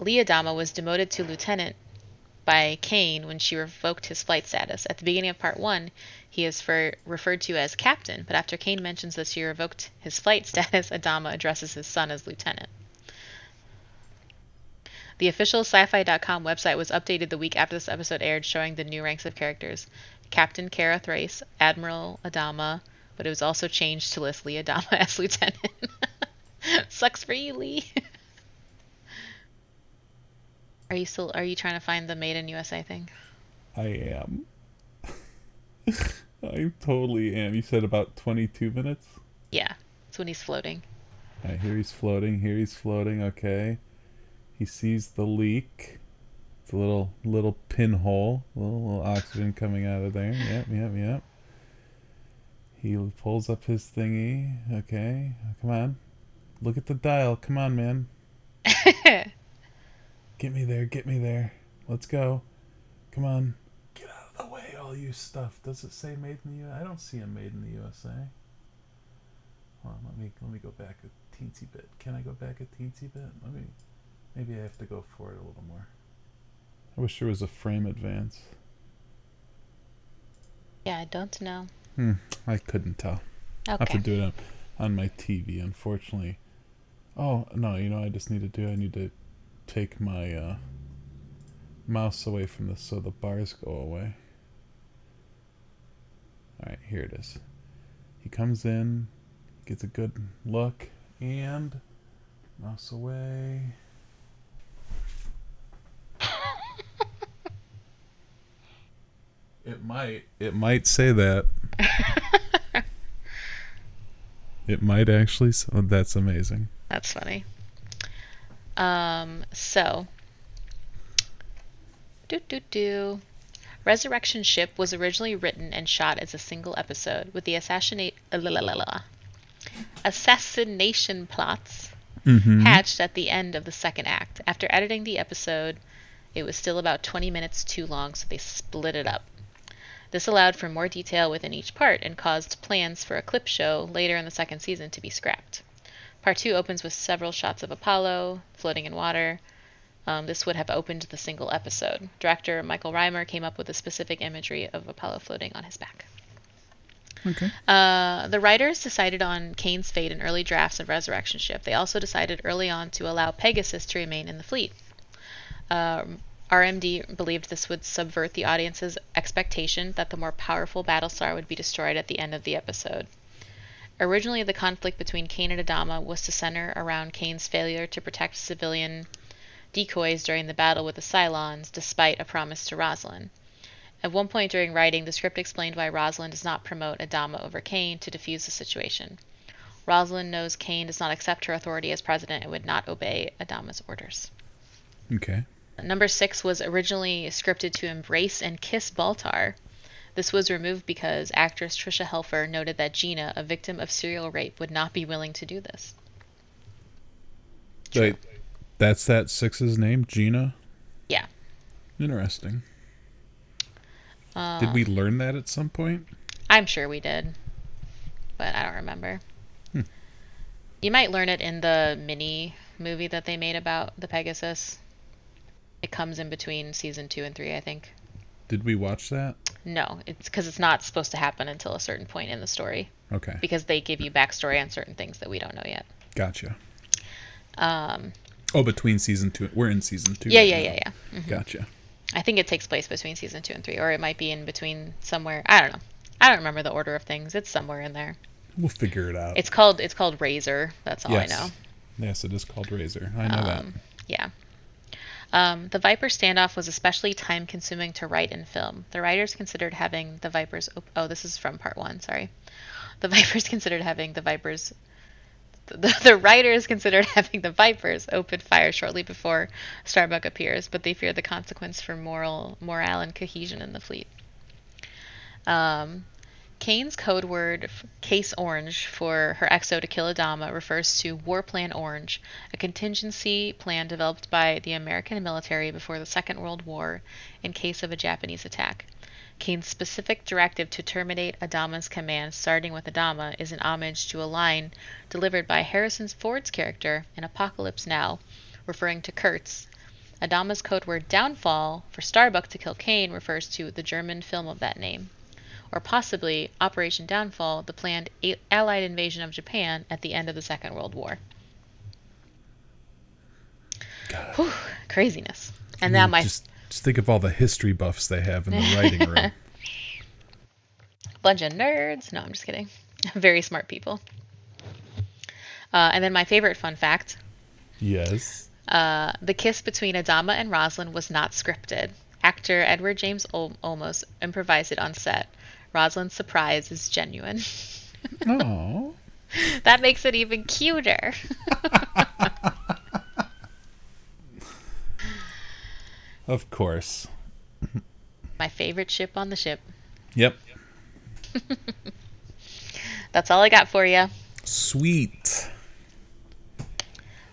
Lee Adama was demoted to lieutenant by Cain when she revoked his flight status. At the beginning of part one, he is for, referred to as captain, but after Cain mentions that she revoked his flight status, Adama addresses his son as lieutenant. The official sci-fi.com website was updated the week after this episode aired, showing the new ranks of characters: Captain Kara Thrace, Admiral Adama, but it was also changed to list Lee Adama as lieutenant. Sucks for you, Lee. Are you still are you trying to find the Made in USA thing? I am. I totally am. You said about 22 minutes? Yeah, it's when he's floating. Right, here he's floating. Here he's floating. Okay. He sees the leak. It's a little little pinhole. Little, little oxygen coming out of there. Yep, yep, yep. He pulls up his thingy. Okay. Come on. Look at the dial. Come on, man. Get me there. Get me there. Let's go. Come on. Get out of the way, all you stuff. Does it say made in the U? I don't see a made in the USA. Hold on, let me let me go back a teensy bit. Can I go back a teensy bit? Let me. Maybe I have to go for it a little more. I wish there was a frame advance. yeah, I don't know. Hmm, I couldn't tell. I have to do it on, on my TV, unfortunately. Oh no, you know I just need to do. I need to take my uh, mouse away from this so the bars go away. All right, here it is. He comes in, gets a good look, and mouse away. It might. It might say that. it might actually. Oh, that's amazing. That's funny. Um, so, do do do. Resurrection Ship was originally written and shot as a single episode, with the assassinate, uh, assassination plots Mm-hmm. hatched at the end of the second act. After editing the episode, it was still about 20 minutes too long, so they split it up. This allowed for more detail within each part and caused plans for a clip show later in the second season to be scrapped. Part 2 opens with several shots of Apollo floating in water. Um, this would have opened the single episode. Director Michael Rymer came up with a specific imagery of Apollo floating on his back. Okay. Uh, the writers decided on Cain's fate in early drafts of Resurrection Ship. They also decided early on to allow Pegasus to remain in the fleet. Um, RMD believed this would subvert the audience's expectation that the more powerful Battlestar would be destroyed at the end of the episode. Originally, the conflict between Cain and Adama was to center around Cain's failure to protect civilian decoys during the battle with the Cylons, despite a promise to Roslin. At one point during writing, the script explained why Roslin does not promote Adama over Cain to defuse the situation. Roslin knows Cain does not accept her authority as president and would not obey Adama's orders. Okay. Number six was originally scripted to embrace and kiss Baltar. This was removed because actress Tricia Helfer noted that Gina, a victim of serial rape, would not be willing to do this. Wait, that's that six's name, Gina. Yeah. Interesting. Uh, Did we learn that at some point? I'm sure we did, but I don't remember. Hmm. You might learn it in the mini movie that they made about the Pegasus. It comes in between season two and three, I think. Did we watch that? No, it's because it's not supposed to happen until a certain point in the story Okay. because they give you backstory on certain things that we don't know yet. Gotcha. Um, Oh, between season two, we're in season two. yeah, right yeah, now. yeah, yeah. Mhm. Gotcha. I think it takes place between season two and three, or it might be in between somewhere. I don't know. I don't remember the order of things. It's somewhere in there. We'll figure it out. It's called it's called Razor. That's all yes. I know. Yes, it is called Razor. I know that. Um, yeah. Um, the Viper standoff was especially time consuming to write and film. The writers considered having the Vipers. Op- oh, this is from part one, sorry. The Vipers considered having the Vipers. The, the writers considered having the Vipers open fire shortly before Starbuck appears, but they feared the consequence for moral morale and cohesion in the fleet. Um, Cain's code word Case Orange for her XO to kill Adama refers to War Plan Orange, a contingency plan developed by the American military before the Second World War in case of a Japanese attack. Cain's specific directive to terminate Adama's command, starting with Adama, is an homage to a line delivered by Harrison Ford's character in Apocalypse Now, referring to Kurtz. Adama's code word downfall for Starbuck to kill Cain refers to the German film of that name or possibly Operation Downfall, the planned a- Allied invasion of Japan at the end of the Second World War. God. Whew, craziness. And I mean, my just just think of all the history buffs they have in the writing room. bunch of nerds. No, I'm just kidding. Very smart people. Uh, and then my favorite fun fact yes. uh, the kiss between Adama and Roslin was not scripted. Actor Edward James Ol- Olmos improvised it on set. Roslin's surprise is genuine. Oh. that makes it even cuter. Of course. my favorite ship on the ship. Yep. That's all I got for you. Sweet.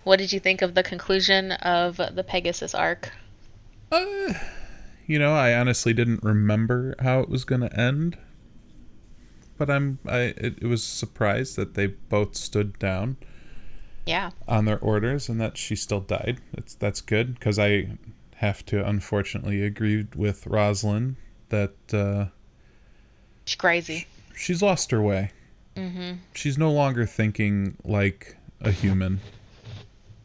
What did you think of the conclusion of the Pegasus arc? Uh, you know, I honestly didn't remember how it was going to end. But I'm I it, it was surprised that they both stood down Yeah. on their orders and that she still died. That's that's good because I have to unfortunately agree with Roslin that uh, She's crazy. she's lost her way. Mm-hmm. She's no longer thinking like a human.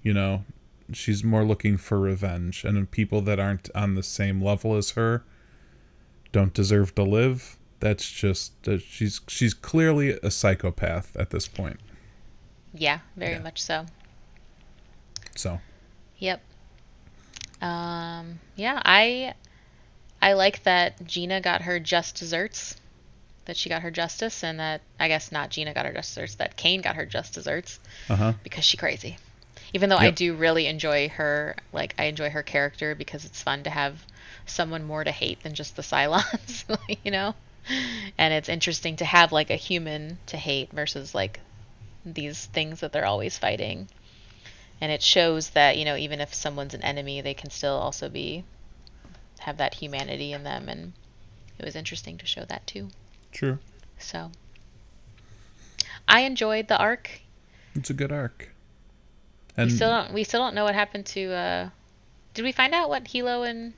You know, she's more looking for revenge, and people that aren't on the same level as her don't deserve to live. That's just uh, she's she's clearly a psychopath at this point. Yeah, very Yeah. much so. So Yep. Um, yeah, I I like that Gina got her just desserts. That she got her justice, and that I guess not Gina got her just desserts. That Cain got her just desserts uh huh. because she crazy. Even though I do really enjoy her, like I enjoy her character because it's fun to have someone more to hate than just the Cylons, you know? And it's interesting to have like a human to hate versus like these things that they're always fighting. And it shows that, you know, even if someone's an enemy, they can still also be have that humanity in them and it was interesting to show that too. True. So I enjoyed the arc. It's a good arc. And we still don't we still don't know what happened to uh did we find out what Helo and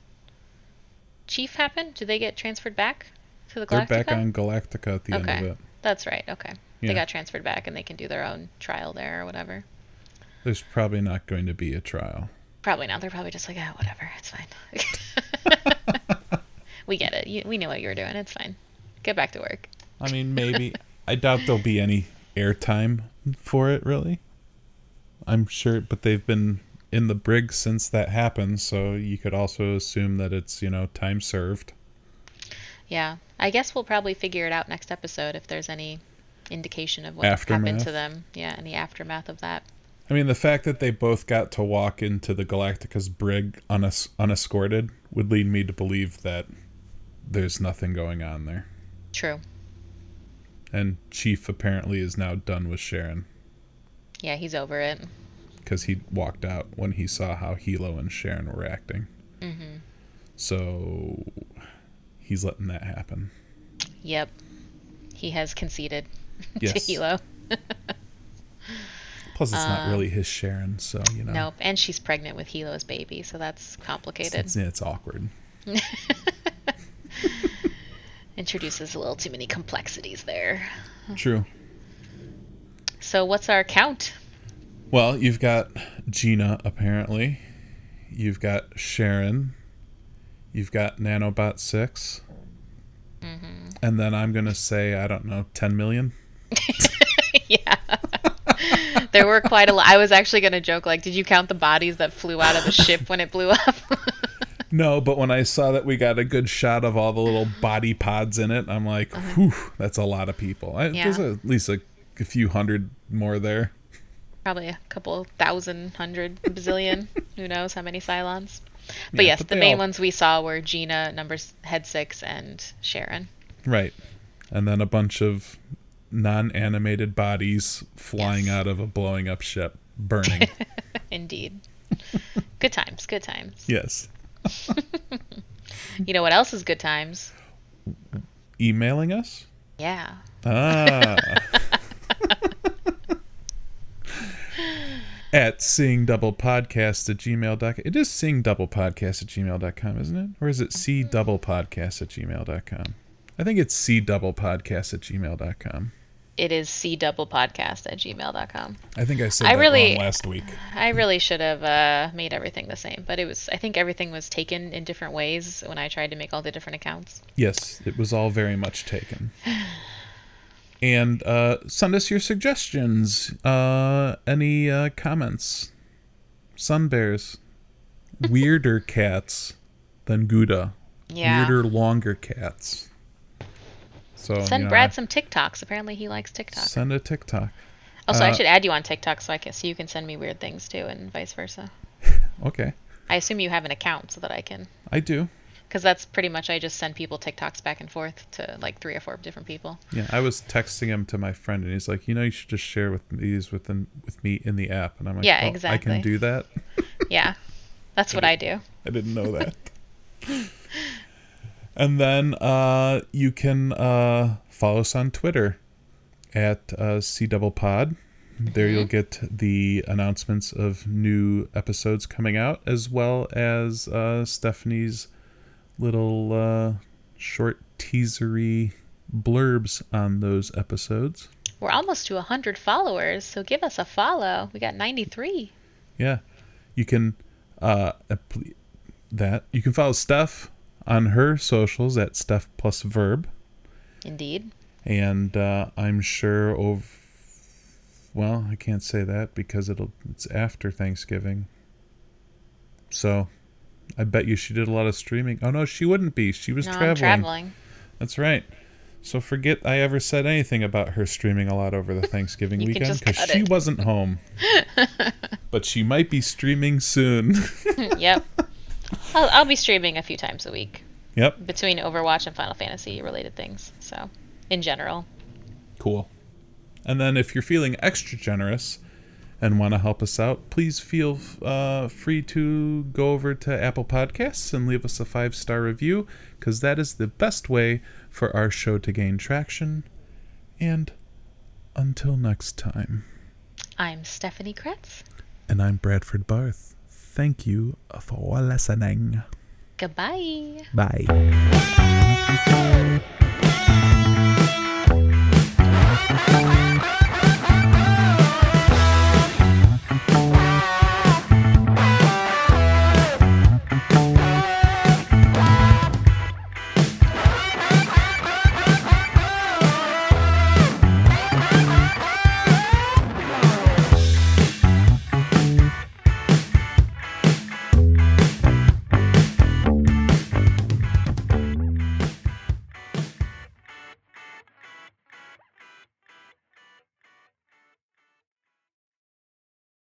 Chief happened? Did they get transferred back to the Galactica? They're back on Galactica at the okay. end of it. That's right. Okay. Yeah. They got transferred back and they can do their own trial there or whatever. There's probably not going to be a trial. Probably not. They're probably just like, oh, whatever. It's fine. we get it. You, we know what you were doing. It's fine. Get back to work. I mean, maybe. I doubt there'll be any airtime for it, really. I'm sure, but they've been in the brig since that happened, so you could also assume that it's, you know, time served. Yeah. I guess we'll probably figure it out next episode if there's any indication of what aftermath. happened to them. Yeah, any aftermath of that. I mean, the fact that they both got to walk into the Galactica's brig unes- unescorted would lead me to believe that there's nothing going on there. True. And Chief apparently is now done with Sharon. Yeah, he's over it. Because he walked out when he saw how Helo and Sharon were acting. Mm-hmm. So he's letting that happen. Yep. He has conceded yes. to Helo. Plus, it's um, not really his Sharon, so you know. Nope, and she's pregnant with Helo's baby, so that's complicated. It's, it's, it's awkward. Introduces a little too many complexities there. True. So, what's our count? Well, you've got Gina, apparently. You've got Sharon. You've got Nanobot 6. Mm-hmm. And then I'm going to say, I don't know, 10 million? yeah. there were quite a lot. I was actually going to joke, like, did you count the bodies that flew out of the ship when it blew up? no, but when I saw that we got a good shot of all the little body pods in it, I'm like, uh-huh. whew, that's a lot of people. I, yeah. There's a, at least a, a few hundred more there. Probably a couple thousand, hundred, bazillion. Who knows how many Cylons? But yeah, yes, but the main all... ones we saw were Gina, numbers head six, and Sharon. Right, and then a bunch of non-animated bodies flying yes. out of a blowing up ship, burning. Indeed. good times. Good times. Yes. you know what else is good times? Emailing us. Yeah. Ah. at seeing double podcast at gmail.com. It is seeing double podcast at gmail.com, isn't it? Or is it see double podcast at gmail.com? I think it's see double podcast at gmail.com it is c double podcast at gmail.com. I think I said I that really, last week. I really should have uh, made everything the same, but it was. I think everything was taken in different ways when I tried to make all the different accounts. Yes, it was all very much taken. and uh, send us your suggestions. Uh, any uh, comments? Sun bears, weirder cats than Gouda. Yeah. Weirder, longer cats. So send you know, Brad some TikToks. Apparently, he likes TikTok. Send a TikTok. Also, uh, I should add you on TikTok so I can so you can send me weird things too, and vice versa. okay. I assume you have an account so that I can. I do. Because that's pretty much I just send people TikToks back and forth to like three or four different people. Yeah, I was texting him to my friend, and he's like, you know, you should just share with these within with me in the app, and I'm like, yeah, exactly. I can do that. yeah, that's what I do. I didn't know that. And then uh, you can uh, follow us on Twitter at uh, C Double Pod. Mm-hmm. There you'll get the announcements of new episodes coming out, as well as uh, Stephanie's little uh, short teasery blurbs on those episodes. We're almost to 100 followers, so give us a follow. We got 93. Yeah. You can uh that you can follow Steph on her socials at Steph plus Verb. Indeed. And uh, I'm sure over. Well, I can't say that because it'll it's after Thanksgiving. So, I bet you she did a lot of streaming. Oh no, she wouldn't be. She was no, traveling. Traveling. That's right. So forget I ever said anything about her streaming a lot over the Thanksgiving weekend because she it. wasn't home. but she might be streaming soon. yep. I'll, I'll be streaming a few times a week Yep. between Overwatch and Final Fantasy related things. So, in general, Cool. And then if you're feeling extra generous and want to help us out, please feel uh, free to go over to Apple Podcasts and leave us a five star review because that is the best way for our show to gain traction. And until next time, I'm Stephanie Kretz. and I'm Bradford Barth. Thank you for listening. Goodbye. Bye.